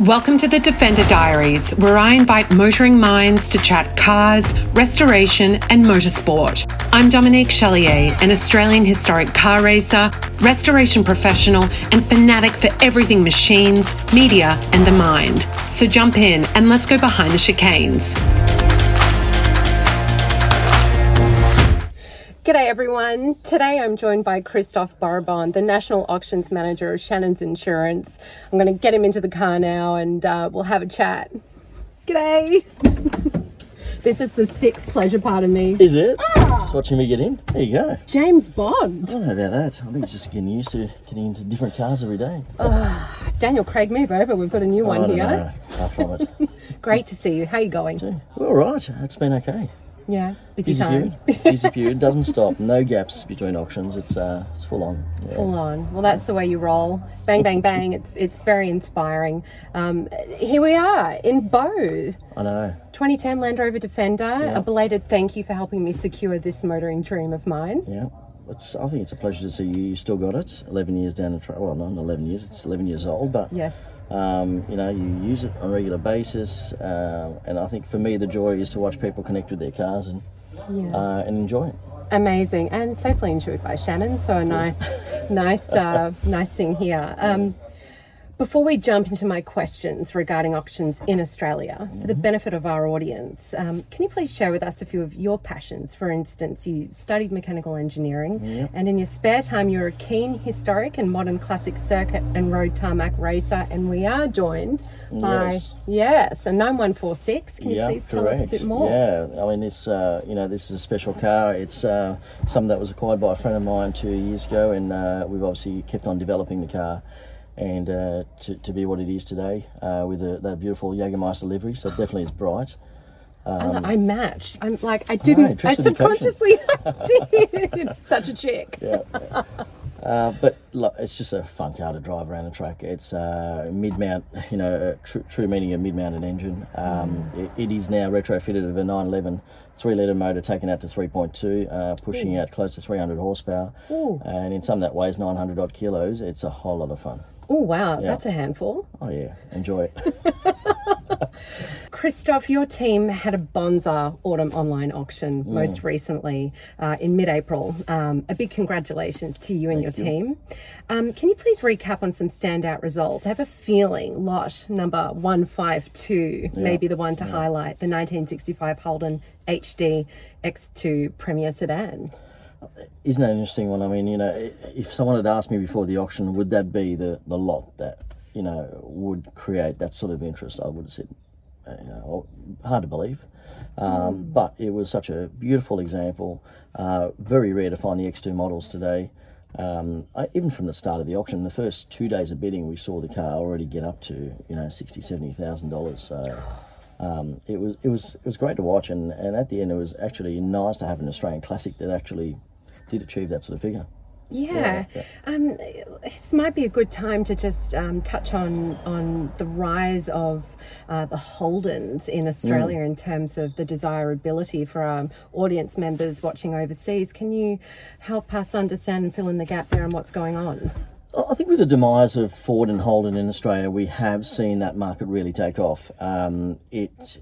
Welcome to the Defender Diaries, where I invite motoring minds to chat cars, restoration, and motorsport. I'm Dominique Chalier, an Australian historic car racer, restoration professional, and fanatic for everything machines, media, and the mind. So jump in and let's go behind the chicanes. G'day everyone. Today I'm joined by Christophe Boribon, the National Auctions Manager of Shannon's Insurance. I'm going to get him into the car now and uh, we'll have a chat. G'day. this is the sick pleasure part of me. Is it? Just watching me get in? There you go. James Bond. I don't know about that. I think it's just getting used to getting into different cars every day. Daniel Craig, move over. We've got a new I one don't here. know. Far from it. Great to see you. How you going? All right. It's been okay. Yeah, busy, Busy time. period. Busy period. Doesn't stop. No gaps between auctions. It's uh, it's full on. Yeah. Full on. Well, that's the way you roll. Bang, bang, bang. It's it's very inspiring. Um, here we are in Bo. I know. 2010 Land Rover Defender. A belated thank you for helping me secure this motoring dream of mine. Yeah. It's, I think it's a pleasure to see you still got it. 11 years down the track. Well, not 11 years. It's 11 years old, but Yes. Um, you know, you use it on a regular basis. Uh, and I think for me, the joy is to watch people connect with their cars and Yeah. uh, and enjoy it. Amazing and safely insured by Shannon. So a nice, nice, uh, nice thing here. Um, before we jump into my questions regarding auctions in Australia, for the benefit of our audience, um, can you please share with us a few of your passions? For instance, you studied mechanical engineering, and in your spare time, you're a keen historic and modern classic circuit and road tarmac racer. And we are joined by Yes. yes, a 9146. Can you yeah, please tell correct. us a bit more? Yeah, I mean this. Uh, you know, this is a special car. It's uh, something that was acquired by a friend of mine two years ago, and uh, we've obviously kept on developing the car, and uh, to, to be what it is today uh, with that beautiful Jägermeister livery. So it definitely is bright. I, I matched. I'm like, I didn't. I trust subconsciously did. Such a chick. Yeah. Uh, but look, it's just a fun car to drive around the track. It's uh, mid-mount, you know, tr- true meaning of mid-mounted engine. Um, it, it is now retrofitted of a 911 3-litre motor taken out to 3.2, uh, pushing out close to 300 horsepower. Ooh. And in some that weighs 900 odd kilos, it's a whole lot of fun. Oh wow, that's a handful. Oh yeah, enjoy it. Christoph, your team had a Bonza Autumn online auction Mm. most recently uh, in mid-April. Um, a big congratulations to you and your team. Um, can you please recap on some standout results? I have a feeling lot number one five two may be the one to highlight the 1965 Holden HD X2 Premier sedan. Isn't that an interesting one? I mean, you know, if someone had asked me before the auction, would that be the, the lot that, you know, would create that sort of interest, I would have said, uh, you know, hard to believe. Um, But it was such a beautiful example. Uh, very rare to find the X2 models today. Um, I, even from the start of the auction, the first two days of bidding, we saw the car already get up to, you know, sixty, seventy thousand dollars. So um, it was it was it was great to watch, and, and at the end, it was actually nice to have an Australian classic that actually did achieve that sort of figure. Yeah, yeah. Um, this might be a good time to just um, touch on on the rise of uh, the Holdens in Australia in terms of the desirability for our audience members watching overseas. Can you help us understand and fill in the gap there on what's going on? I think with the demise of Ford and Holden in Australia, we have seen that market really take off. Um, it,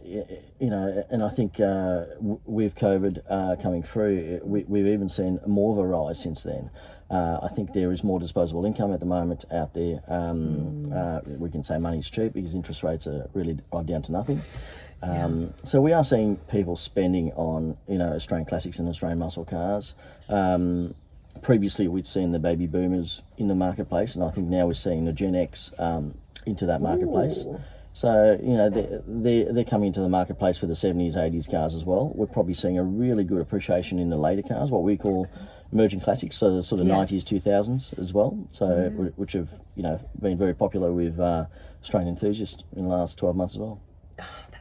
you know, and I think uh, with COVID uh, coming through, we, we've even seen more of a rise since then. Uh, I think there is more disposable income at the moment out there. Um, uh, we can say money's cheap because interest rates are really down to nothing. Um, So we are seeing people spending on you know Australian classics and Australian muscle cars. Um, previously, we'd seen the baby boomers in the marketplace, and I think now we're seeing the Gen X um, into that marketplace. So you know they're, they're they're coming into the marketplace for the seventies, eighties cars as well. We're probably seeing a really good appreciation in the later cars, what we call emerging classics, so the sort of Yes. nineties, two thousands as well. So wh- which have you know been very popular with uh, Australian enthusiasts in the last twelve months as well.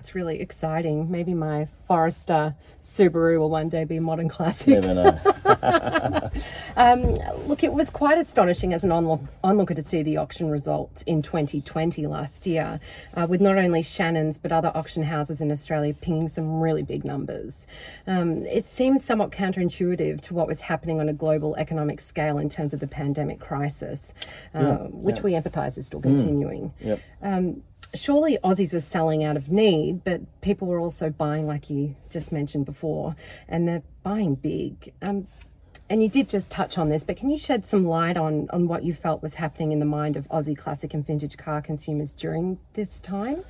That's really exciting. Maybe my Forester Subaru will one day be a modern classic. Never know. Um, look, it was quite astonishing as an onlook, onlooker to see the auction results in 2020 last year, uh, with not only Shannon's but other auction houses in Australia pinging some really big numbers. Um, it seems somewhat counterintuitive to what was happening on a global economic scale in terms of the pandemic crisis, uh, which we empathise is still continuing. Yep. Um, surely Aussies were selling out of need, but people were also buying, like you just mentioned before, and they're buying big. Um, and you did just touch on this, but can you shed some light on, on what you felt was happening in the mind of Aussie classic and vintage car consumers during this time?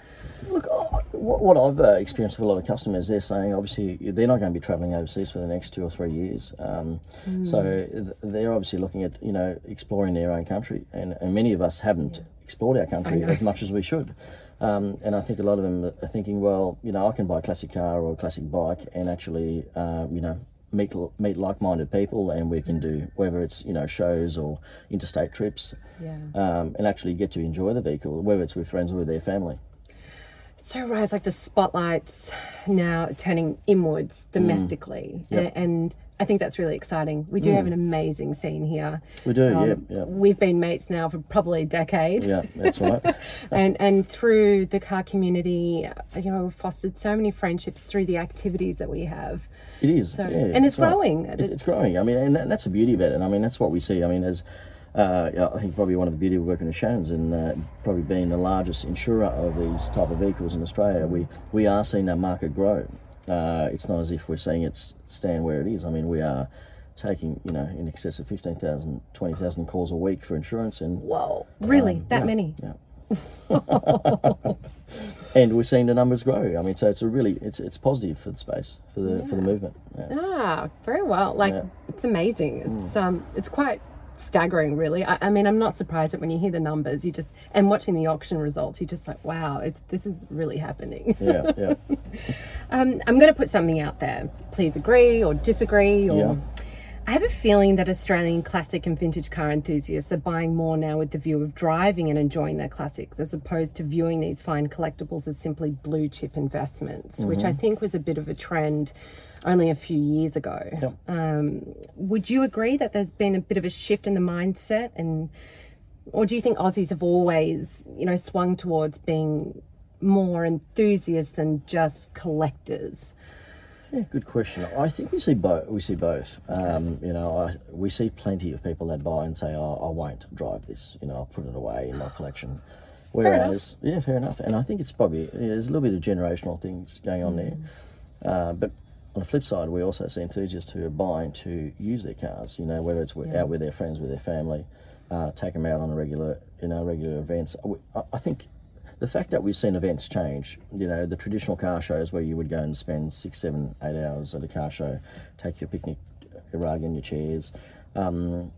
Look, what, what I've uh, experienced with a lot of customers, they're saying obviously they're not going to be travelling overseas for the next two or three years. Um, mm. So th- they're obviously looking at you know exploring their own country, and, and many of us haven't yeah. Explored our country as much as we should. Um, and I think a lot of them are thinking, well, you know, I can buy a classic car or a classic bike and actually, uh, you know, meet meet like-minded people, and we can do whether it's you know shows or interstate trips, yeah. um, and actually get to enjoy the vehicle, whether it's with friends or with their family. So right, it's like the spotlights now turning inwards domestically, mm. yep. and I think that's really exciting. We do mm. have an amazing scene here. We do, um, yeah, yeah. We've been mates now for probably a decade. Yeah, that's right. and and through the car community, you know, we've fostered so many friendships through the activities that we have. It is, so, yeah, and it's growing. Right. It's, it's, growing. I mean, and that's the beauty of it. And I mean, that's what we see. I mean, as uh, I think probably one of the beauty of working with Shannon's and uh, probably being the largest insurer of these type of vehicles in Australia, we, we are seeing that market grow. Uh, it's not as if we're seeing it stand where it is. I mean, we are taking, you know, in excess of 15,000, 20,000 calls a week for insurance. and Whoa, really? Um, that yeah, many? Yeah. and we're seeing the numbers grow. I mean, so it's a really it's it's positive for the space for the yeah. for the movement. Yeah. Ah, very well. Like yeah. it's amazing. It's mm. um it's quite staggering really. I, I, mean i'm not surprised that when you hear the numbers you just and watching the auction results you're just like wow it's this is really happening. Yeah yeah. Um, i'm going to put something out there. Please agree or disagree or yeah. I have a feeling that Australian classic and vintage car enthusiasts are buying more now with the view of driving and enjoying their classics as opposed to viewing these fine collectibles as simply blue chip investments, mm-hmm. which I think was a bit of a trend only a few years ago. Yep. Um, would you agree that there's been a bit of a shift in the mindset and or do you think Aussies have always, you know, swung towards being more enthusiasts than just collectors? Yeah, good question. I think we see both. We see both. Um, you know, I, we see plenty of people that buy and say, "Oh, I won't drive this. You know, I'll put it away in my collection." Whereas, fair yeah, fair enough. And I think it's probably yeah, there's a little bit of generational things going on mm. there. Uh, but on the flip side, we also see enthusiasts who are buying to use their cars. You know, whether it's yeah. out with their friends, with their family, uh, take them out on a regular, you know, regular events. I, I think the fact that we've seen events change, you know, the traditional car shows where you would go and spend six, seven, eight hours at a car show, take your picnic, your rug and your chairs. Um,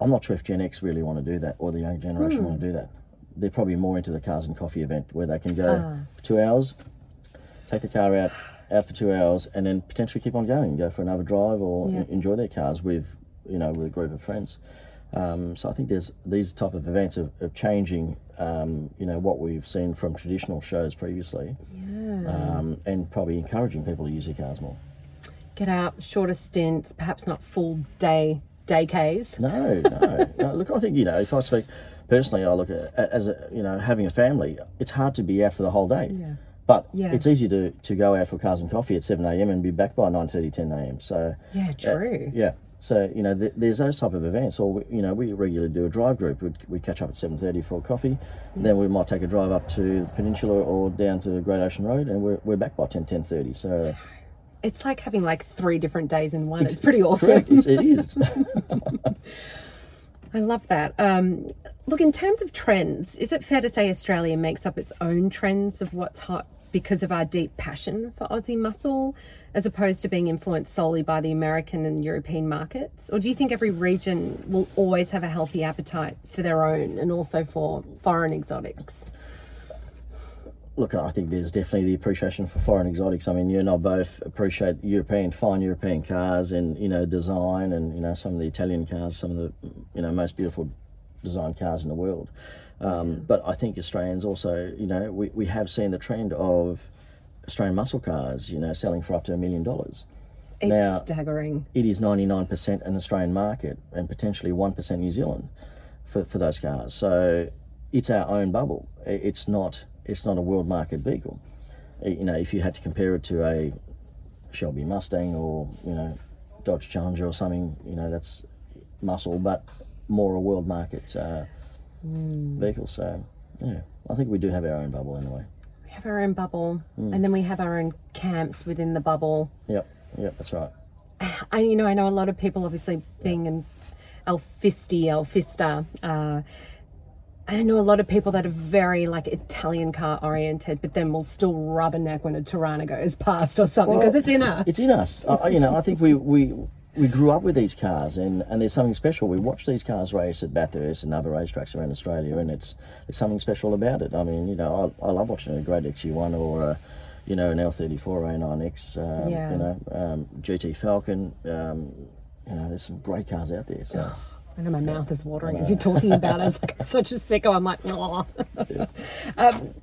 I'm not sure if Gen X really want to do that or the young generation mm. want to do that. They're probably more into the cars and coffee event where they can go uh. for two hours, take the car out, out for two hours, and then potentially keep on going, go for another drive or yeah. enjoy their cars with, you know, with a group of friends. Um, so I think there's these type of events of, of changing, um, you know, what we've seen from traditional shows previously, yeah. um, and probably encouraging people to use their cars more. Get out, shorter stints, perhaps not full day day Ks. No, no, no. Look, I think you know, if I speak personally, I look at as a you know having a family. It's hard to be out for the whole day. Yeah. But yeah. it's easy to, to go out for cars and coffee at 7 a.m. and be back by 9.30, 10 a.m. So yeah, true. Uh, yeah, so you know, th- there's those type of events, or we, you know, we regularly do a drive group. We'd, we catch up at seven thirty for a coffee, mm. then we might take a drive up to Peninsula or down to Great Ocean Road, and we're, we're back by 10, 10.30. So it's like having like three different days in one. It's, it's pretty awesome. It's, it is. I love that. Um, look, in terms of trends, is it fair to say Australia makes up its own trends of what's hot because of our deep passion for Aussie muscle, as opposed to being influenced solely by the American and European markets? Or do you think every region will always have a healthy appetite for their own and also for foreign exotics? Look, I think there's definitely the appreciation for foreign exotics. I mean, you and I both appreciate European, fine European cars and, you know, design and, you know, some of the Italian cars, some of the, you know, most beautiful design cars in the world. Um, but I think Australians also, you know, we, we have seen the trend of Australian muscle cars, you know, selling for up to a million dollars. It's now, staggering. It is 99% an Australian market and potentially 1% New Zealand for, for those cars. So it's our own bubble. It's not it's not a world market vehicle. You know, if you had to compare it to a Shelby Mustang or, you know, Dodge Challenger or something, you know, that's muscle, but more a world market uh, mm. vehicle. So yeah. I think we do have our own bubble anyway. We have our own bubble, and then we have our own camps within the bubble. Yep, yep, that's right. I, you know, I know a lot of people, obviously, being an Alfisti, Alfista. Uh, I know a lot of people that are very like Italian car oriented, but then will still rub a neck when a Torana goes past or something because Well, it's in us. It's in us. I- you know, I think we, we we grew up with these cars, and, and there's something special. We watch these cars race at Bathurst and other racetracks around Australia, and it's there's something special about it. I mean, you know, I, I love watching a great XU1 or a, you know, an L34 A9X, um, Yeah. you know, um, GT Falcon. Um, you know, there's some great cars out there. So I know my mouth is watering as you're talking about it. It's like I'm such a sicko. I'm like, oh. um,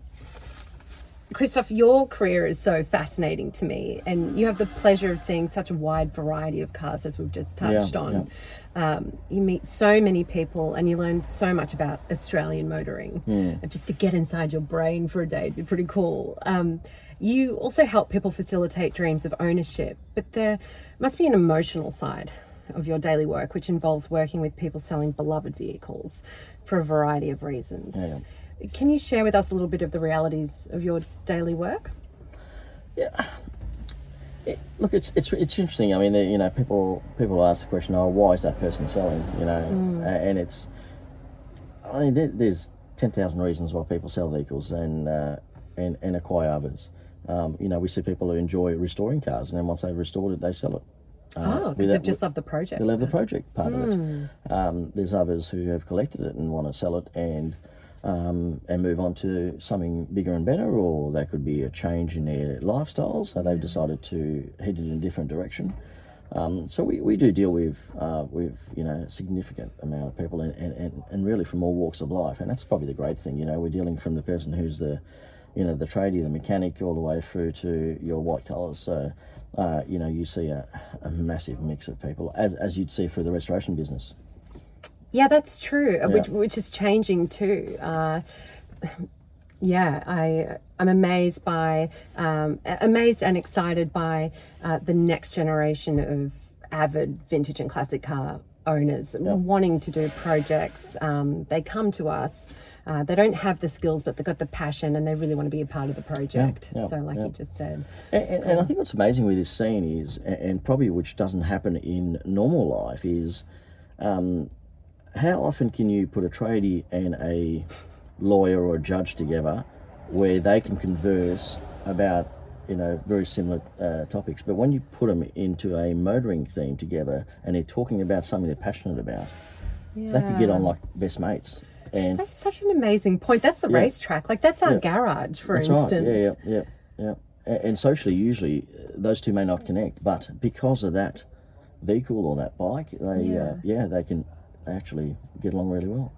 Christoph, your career is so fascinating to me, and you have the pleasure of seeing such a wide variety of cars, as we've just touched Yeah, on. Um, you meet so many people, and you learn so much about Australian motoring. And just to get inside your brain for a day would be pretty cool. Um, you also help people facilitate dreams of ownership, but there must be an emotional side of your daily work, which involves working with people selling beloved vehicles for a variety of reasons. Can you share with us a little bit of the realities of your daily work? It, look, it's it's it's interesting. I mean, uh, you know, people people ask the question, "Oh, why is that person selling?" You know, A- and it's, I mean, there, there's ten thousand reasons why people sell vehicles and uh, and and acquire others. Um, you know, we see people who enjoy restoring cars, and then once they've restored it, they sell it. oh, because they've just loved the project. They love the project part of it. Um, there's others who have collected it and want to sell it and um, and move on to something bigger and better, or that could be a change in their lifestyle, so they've decided to head in a different direction. Um, so we, we do deal with uh, with you know a significant amount of people and, and, and, and really from all walks of life, and that's probably the great thing. You know, we're dealing from the person who's the you know the tradie, the mechanic, all the way through to your white collars. So uh, you know you see a, a massive mix of people as as you'd see for the restoration business. Yeah, that's true, uh, which which is changing too. Uh, yeah, I I'm amazed by um, amazed and excited by uh, the next generation of avid vintage and classic car owners wanting to do projects. Um, they come to us. Uh, they don't have the skills, but they've got the passion, and they really want to be a part of the project. yeah, so, like yeah. you just said, And, and, and I think what's amazing with this scene is, a- and probably which doesn't happen in normal life, is um, how often can you put a tradie and a lawyer or a judge together where they can converse about you know very similar uh, topics, but when you put them into a motoring theme together and they're talking about something they're passionate about, they could get on like best mates. And that's such an amazing point. That's the racetrack. Like that's our garage, for That's instance. right. Yeah, yeah, yeah, yeah. A- And socially, usually, uh, those two may not connect, but because of that vehicle or that bike, they yeah, Yeah. uh, yeah they can actually get along really well.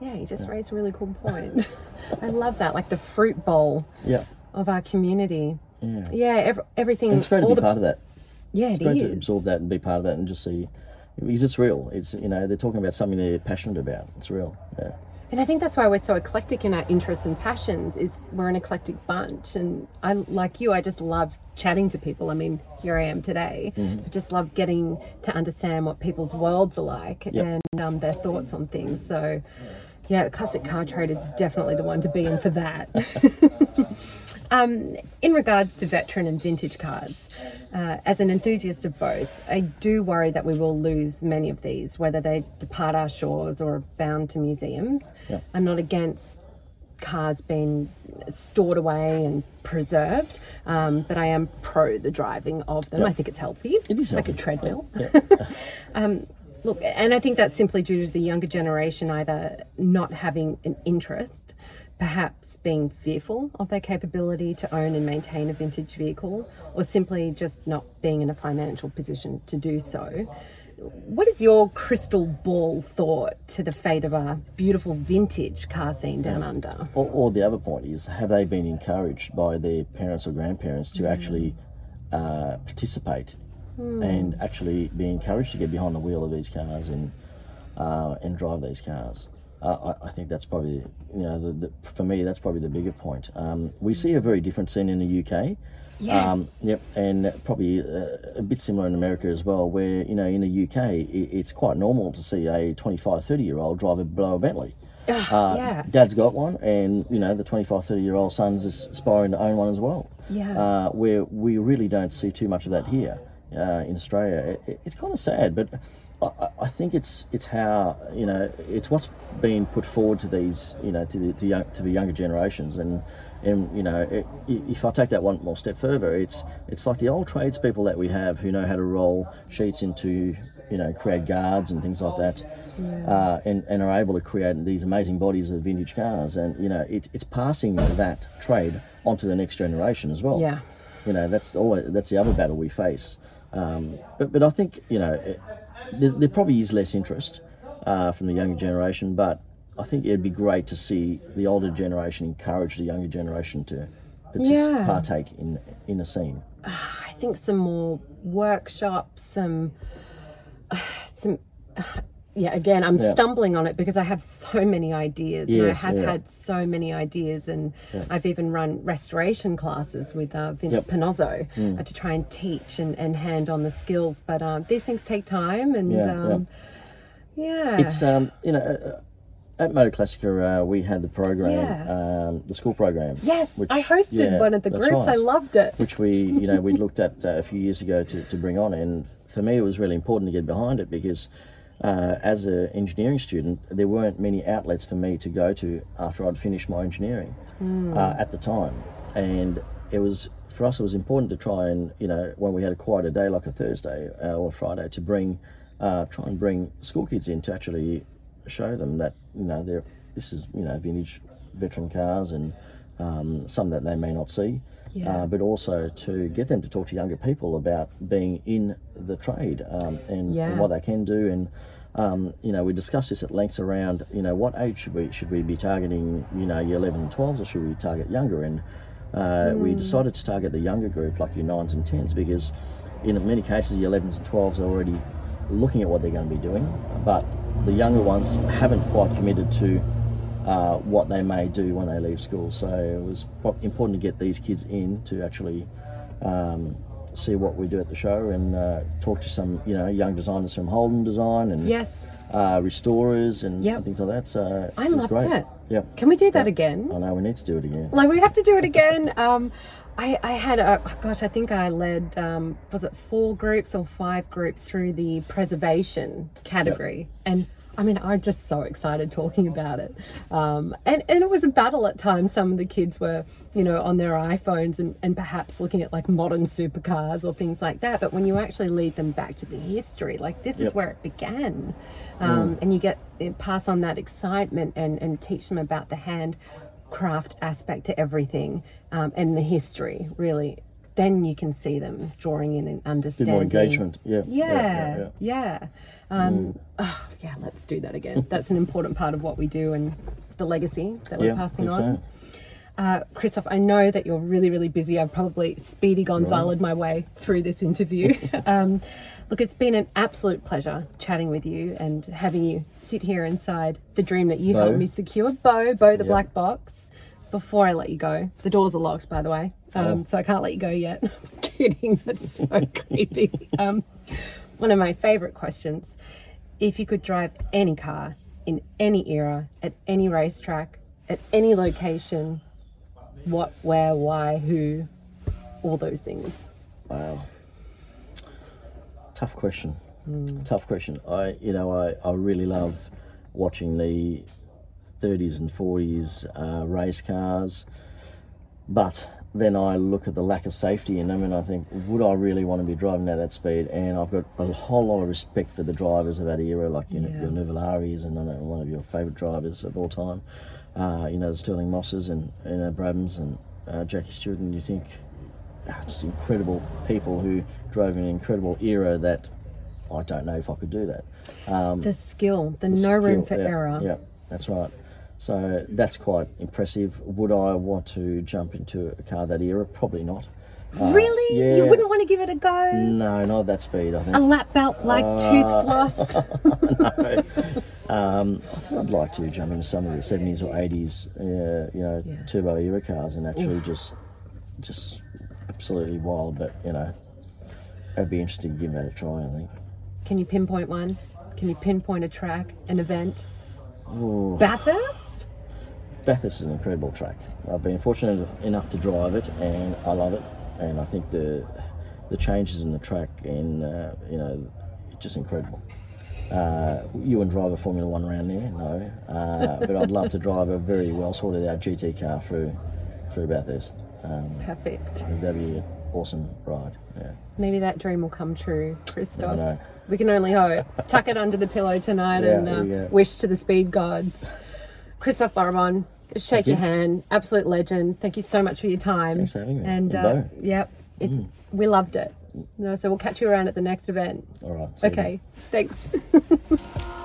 Yeah, you just raised a really cool point. I love that, like the fruit bowl Yeah, of our community. yeah. Yeah, ev- everything. And it's great to be the, part of that. Yeah, It's it great is. to absorb that and be part of that and just see because it's real. It's you know they're talking about something they're passionate about. It's real. Yeah. And I think that's why we're so eclectic in our interests and passions. Is we're an eclectic bunch, and I like you. I just love chatting to people. I mean, here I am today. Mm-hmm. I just love getting to understand what people's worlds are like and um, their thoughts on things. So, yeah, the classic car trade is definitely the one to be in for that. Um, in regards to veteran and vintage cars, uh, as an enthusiast of both, I do worry that we will lose many of these, whether they depart our shores or are bound to museums. Yeah. I'm not against cars being stored away and preserved, um, but I am pro the driving of them. I think it's healthy. It is it's like a healthy. treadmill. Um, Look, and I think that's simply due to the younger generation either not having an interest, perhaps being fearful of their capability to own and maintain a vintage vehicle, or simply just not being in a financial position to do so. What is your crystal ball thought to the fate of our beautiful vintage car scene down under? Or, or the other point is, have they been encouraged by their parents or grandparents to actually uh, participate and actually be encouraged to get behind the wheel of these cars and uh, and drive these cars? Uh, I, I think that's probably you know the, the, for me that's probably the bigger point. Um, we see a very different scene in the UK. Yes. Um, yep, and probably uh, a bit similar in America as well, where you know in the UK it, it's quite normal to see a 25, 30 year old drive a blower Bentley. Uh, yeah. Dad's got one, and you know the 25, 30 year old son's is aspiring to own one as well. Yeah. Uh, where we really don't see too much of that here uh, in Australia. It, it- it's kind of sad, but I, I- think it's it's how you know it's what's being put forward to these you know to the to, young, to the younger generations and. And you know, it, if I take that one more step further, it's it's like the old tradespeople that we have who know how to roll sheets into, you know, create guards and things like that, uh, and, and are able to create these amazing bodies of vintage cars. And you know, it, it's passing that trade onto the next generation as well. Yeah. You know, that's always that's the other battle we face. Um, but but I think you know, it, there, there probably is less interest uh, from the younger generation, but I think it'd be great to see the older generation encourage the younger generation to partic- Yeah. partake in in a scene. I think some more workshops, some, some. Yeah, again, I'm Yeah. stumbling on it because I have so many ideas. and I have yeah. had so many ideas, and I've even run restoration classes with uh, Vince Yep. Panozzo Mm. uh, to try and teach and, and hand on the skills. But um, these things take time, and Yeah, um, yeah, It's um, you know. Uh, at Motor Classica, uh, we had the program, Yeah. um, the school program. yes, which- I hosted yeah, one of the groups. I loved it. which we you know we looked at uh, a few years ago to, to bring on and for me it was really important to get behind it because uh, as an engineering student there weren't many outlets for me to go to after I'd finished my engineering uh, at the time. And it was for us it was important to try and you know when we had a quieter day like a Thursday uh, or Friday to bring uh, try and bring school kids in to actually show them that you know they're this is you know vintage veteran cars and um, some that they may not see Yeah. uh, but also to get them to talk to younger people about being in the trade um, and, Yeah. and what they can do. And um, you know, we discussed this at length around you know what age should we should we be targeting? You know, year eleven and twelves, or should we target younger? And uh, we decided to target the younger group, like your nines and tens, because in many cases, your elevens and twelves are already looking at what they're going to be doing, but the younger ones haven't quite committed to uh, what they may do when they leave school. So it was important to get these kids in to actually um, see what we do at the show and uh, talk to some, you know, young designers from Holden Design and Yes, uh, restorers and, Yep. and things like that. So I loved great. it. Yep. Can we do that again? I know we need to do it again. Like we have to do it again. Um, I, I had a oh gosh, I think I led um, was it four groups or five groups through the preservation category, and I mean I'm just so excited talking about it. Um, and and it was a battle at times. Some of the kids were you know on their iPhones and and perhaps looking at like modern supercars or things like that. But when you actually lead them back to the history, like this is Yep. where it began, um, and you get it pass on that excitement and and teach them about the hand craft aspect to everything um, and the history really then you can see them drawing in and understanding. Bit more engagement. Yeah. yeah yeah, yeah, Um, oh, yeah let's do that again that's an important part of what we do and the legacy that we're Yeah, passing on so. uh, Christoph, I know that you're really, really busy. I've probably speedy Gonzalez my way through this interview. um, look, it's been an absolute pleasure chatting with you and having you sit here inside the dream that you Bo. helped me secure. Bo, Bo the black box. Before I let you go, the doors are locked, by the way, um, Oh. so I can't let you go yet. Kidding, that's so creepy. Um, one of my favourite questions: If you could drive any car in any era, at any racetrack, at any location, what, where, why, who, all those things. Wow. Tough question. Tough question. I, you know, I, I really love watching the 30s and 40s uh, race cars, but then I look at the lack of safety in them and I think, would I really want to be driving at that speed? And I've got a whole lot of respect for the drivers of that era, like you know, Yeah. your Nuvolari's and I know one of your favourite drivers of all time. Uh, you know, the Stirling Mosses and you know, Brabhams and uh, Jackie Stewart, and you think ah, just incredible people who drove in an incredible era that I don't know if I could do that. Um, The skill, the, the no room for yeah, error. Yeah, that's right. So that's quite impressive. Would I want to jump into a car that era? Probably not. Uh, Really? You wouldn't want to give it a go? No, not at that speed. I A think. A lap belt like Uh, tooth floss? Um, I think I'd like to jump into some of the seventies or eighties, uh, you know, Yeah. turbo era cars, and actually just, just absolutely wild. But you know, it'd be interesting to give that a try. I think. Can you pinpoint one? Can you pinpoint a track, an event? Bathurst? Bathurst is an incredible track. I've been fortunate enough to drive it, and I love it. And I think the the changes in the track, and uh, you know, it's just incredible. Uh, you wouldn't drive a Formula One around there, no. Uh, but I'd love to drive a very well sorted out GT car through through Bathurst. Um, Perfect. that'd be an awesome ride. Yeah. Maybe that dream will come true, Christoph. know. We can only hope. Tuck it under the pillow tonight Yeah, and uh, wish to the speed gods. Christoph Boribon, shake you. your hand. Absolute legend. Thank you so much for your time. Thanks for having me. And uh, yep, it's we loved it. No, so we'll catch you around at the next event. All right. see you. Okay, thanks.